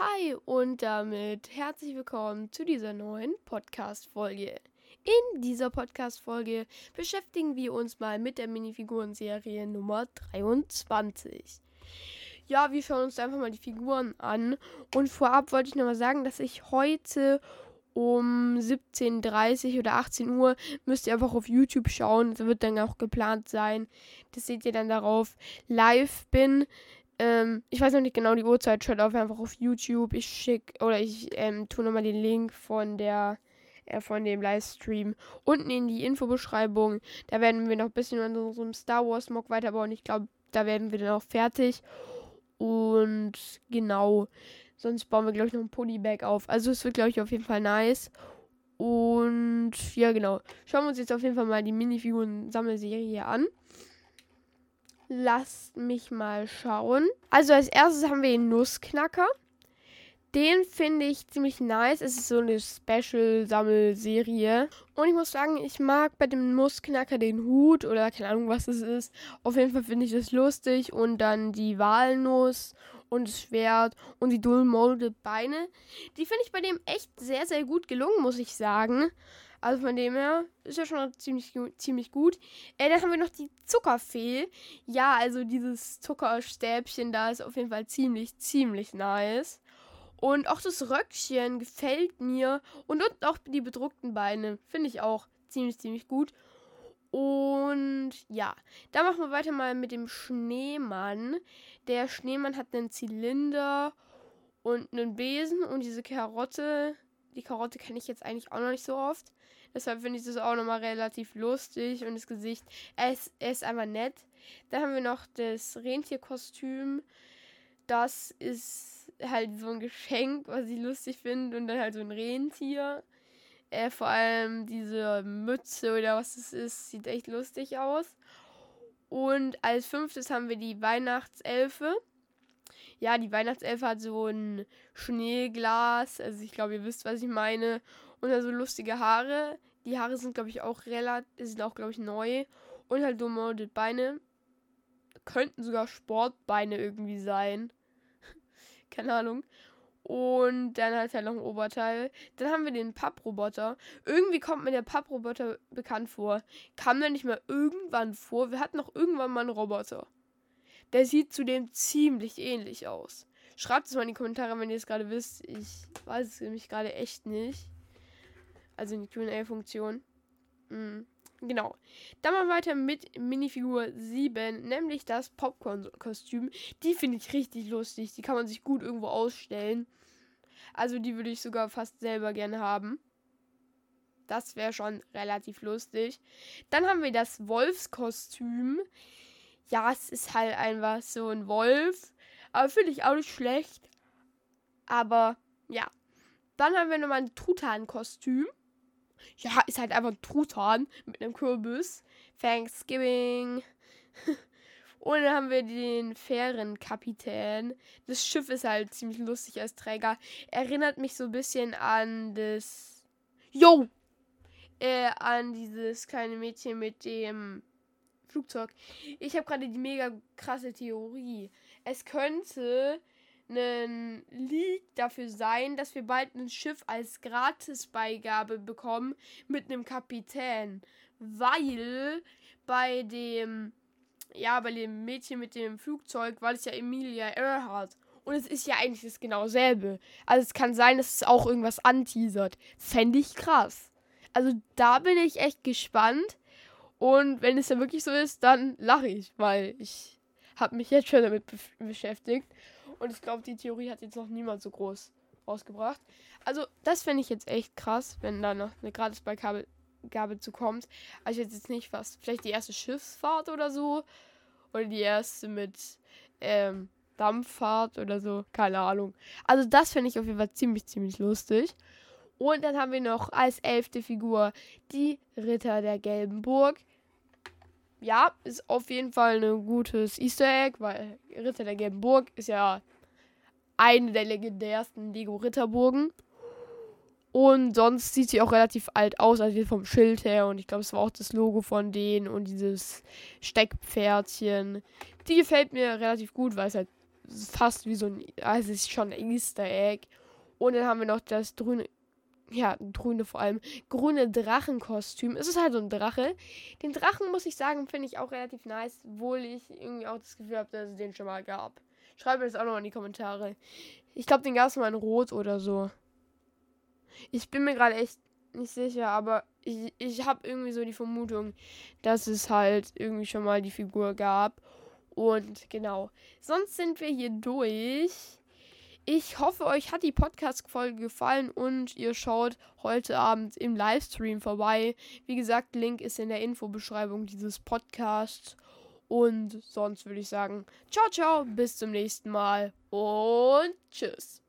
Hi und damit herzlich willkommen zu dieser neuen Podcast-Folge. In dieser Podcast-Folge beschäftigen wir uns mal mit der Minifiguren-Serie Nummer 23. Ja, wir schauen uns einfach mal die Figuren an. Und vorab wollte ich nochmal sagen, dass ich heute um 17.30 oder 18 Uhr müsst ihr einfach auf YouTube schauen. Das wird dann auch geplant sein. Das seht ihr dann darauf. Live bin. Ähm, ich weiß noch nicht genau die Uhrzeit. Schaut auf einfach auf YouTube. Ich schicke oder ich ähm, tue nochmal den Link von der äh, von dem Livestream unten in die Infobeschreibung. Da werden wir noch ein bisschen an einem Star Wars Mock weiterbauen. Ich glaube, da werden wir dann auch fertig. Und genau. Sonst bauen wir, glaube ich, noch ein Polybag auf. Also es wird, glaube ich, auf jeden Fall nice. Und ja, genau. Schauen wir uns jetzt auf jeden Fall mal die Minifiguren-Sammelserie an. Lasst mich mal schauen. Also als erstes haben wir den Nussknacker. Den finde ich ziemlich nice. Es ist so eine Special-Sammelserie. Und ich muss sagen, ich mag bei dem Nussknacker den Hut oder keine Ahnung, was es ist. Auf jeden Fall finde ich das lustig. Und dann die Walnuss und das Schwert und die Dual Molded Beine. Die finde ich bei dem echt sehr, sehr gut gelungen, muss ich sagen. Also von dem her ist ja schon ziemlich, ziemlich gut. Äh, dann haben wir noch die Zuckerfee. Ja, also dieses Zuckerstäbchen da ist auf jeden Fall ziemlich, ziemlich nice. Und auch das Röckchen gefällt mir. Und, und auch die bedruckten Beine finde ich auch ziemlich, ziemlich gut. Und ja, da machen wir weiter mal mit dem Schneemann. Der Schneemann hat einen Zylinder und einen Besen und diese Karotte. Die Karotte kenne ich jetzt eigentlich auch noch nicht so oft. Deshalb finde ich das auch nochmal relativ lustig und das Gesicht. Er ist, einfach nett. Dann haben wir noch das Rentierkostüm. Das ist halt so ein Geschenk, was ich lustig finde. Und dann halt so ein Rentier. Äh, vor allem diese Mütze oder was es ist, sieht echt lustig aus. Und als fünftes haben wir die Weihnachtselfe. Ja, die Weihnachtselfe hat so ein Schneeglas. Also ich glaube, ihr wisst, was ich meine. Und dann so lustige Haare. Die Haare sind, glaube ich, auch relativ, sind auch, glaube ich, neu. Und halt dumme Beine. Könnten sogar Sportbeine irgendwie sein. Keine Ahnung. Und dann hat er noch ein Oberteil. Dann haben wir den Papproboter. Irgendwie kommt mir der Papproboter bekannt vor. Kam der nicht mal irgendwann vor? Wir hatten noch irgendwann mal einen Roboter. Der sieht zudem ziemlich ähnlich aus. Schreibt es mal in die Kommentare, wenn ihr es gerade wisst. Ich weiß es nämlich gerade echt nicht. Also in die QA-Funktion. Mhm. Genau. Dann mal weiter mit Minifigur 7, nämlich das Popcorn-Kostüm. Die finde ich richtig lustig. Die kann man sich gut irgendwo ausstellen. Also die würde ich sogar fast selber gerne haben. Das wäre schon relativ lustig. Dann haben wir das Wolfskostüm. Ja, es ist halt einfach so ein Wolf. Aber finde ich auch nicht schlecht. Aber ja. Dann haben wir nochmal ein Truthahn-Kostüm ja, ist halt einfach ein Truthahn mit einem Kürbis. Thanksgiving. Und dann haben wir den Fährenkapitän. Das Schiff ist halt ziemlich lustig als Träger. Erinnert mich so ein bisschen an das. Yo! Äh, an dieses kleine Mädchen mit dem Flugzeug. Ich habe gerade die mega krasse Theorie. Es könnte ein Leak dafür sein, dass wir bald ein Schiff als Gratisbeigabe bekommen mit einem Kapitän. Weil bei dem, ja, bei dem Mädchen mit dem Flugzeug war es ja Emilia Earhart. Und es ist ja eigentlich das genau selbe. Also es kann sein, dass es auch irgendwas anteasert. Fände ich krass. Also da bin ich echt gespannt. Und wenn es dann wirklich so ist, dann lache ich, weil ich habe mich jetzt schon damit be beschäftigt. Und ich glaube, die Theorie hat jetzt noch niemand so groß rausgebracht. Also, das fände ich jetzt echt krass, wenn da noch eine Gratis-Beigabe Gabe zu kommt. Also, ich weiß jetzt nicht, was. Vielleicht die erste Schiffsfahrt oder so. Oder die erste mit ähm, Dampffahrt oder so. Keine Ahnung. Also, das finde ich auf jeden Fall ziemlich, ziemlich lustig. Und dann haben wir noch als elfte Figur die Ritter der Gelben Burg ja, ist auf jeden Fall ein gutes Easter Egg, weil Ritter der Gelben Burg ist ja eine der legendärsten Lego-Ritterburgen. Und sonst sieht sie auch relativ alt aus, also vom Schild her. Und ich glaube, es war auch das Logo von denen und dieses Steckpferdchen. Die gefällt mir relativ gut, weil es halt fast wie so ein, also es ist schon ein Easter Egg. Und dann haben wir noch das grüne, ja, grüne vor allem, grüne Drachenkostüm. Es ist halt so ein Drache. Den Drachen, muss ich sagen, finde ich auch relativ nice, obwohl ich irgendwie auch das Gefühl habe, dass es den schon mal gab. Schreibt mir das auch noch in die Kommentare. Ich glaube, den gab es mal in Rot oder so. Ich bin mir gerade echt nicht sicher, aber ich, ich habe irgendwie so die Vermutung, dass es halt irgendwie schon mal die Figur gab. Und genau. Sonst sind wir hier durch. Ich hoffe, euch hat die Podcast-Folge gefallen und ihr schaut heute Abend im Livestream vorbei. Wie gesagt, Link ist in der Infobeschreibung dieses Podcasts. Und sonst würde ich sagen, ciao, ciao, bis zum nächsten Mal und tschüss.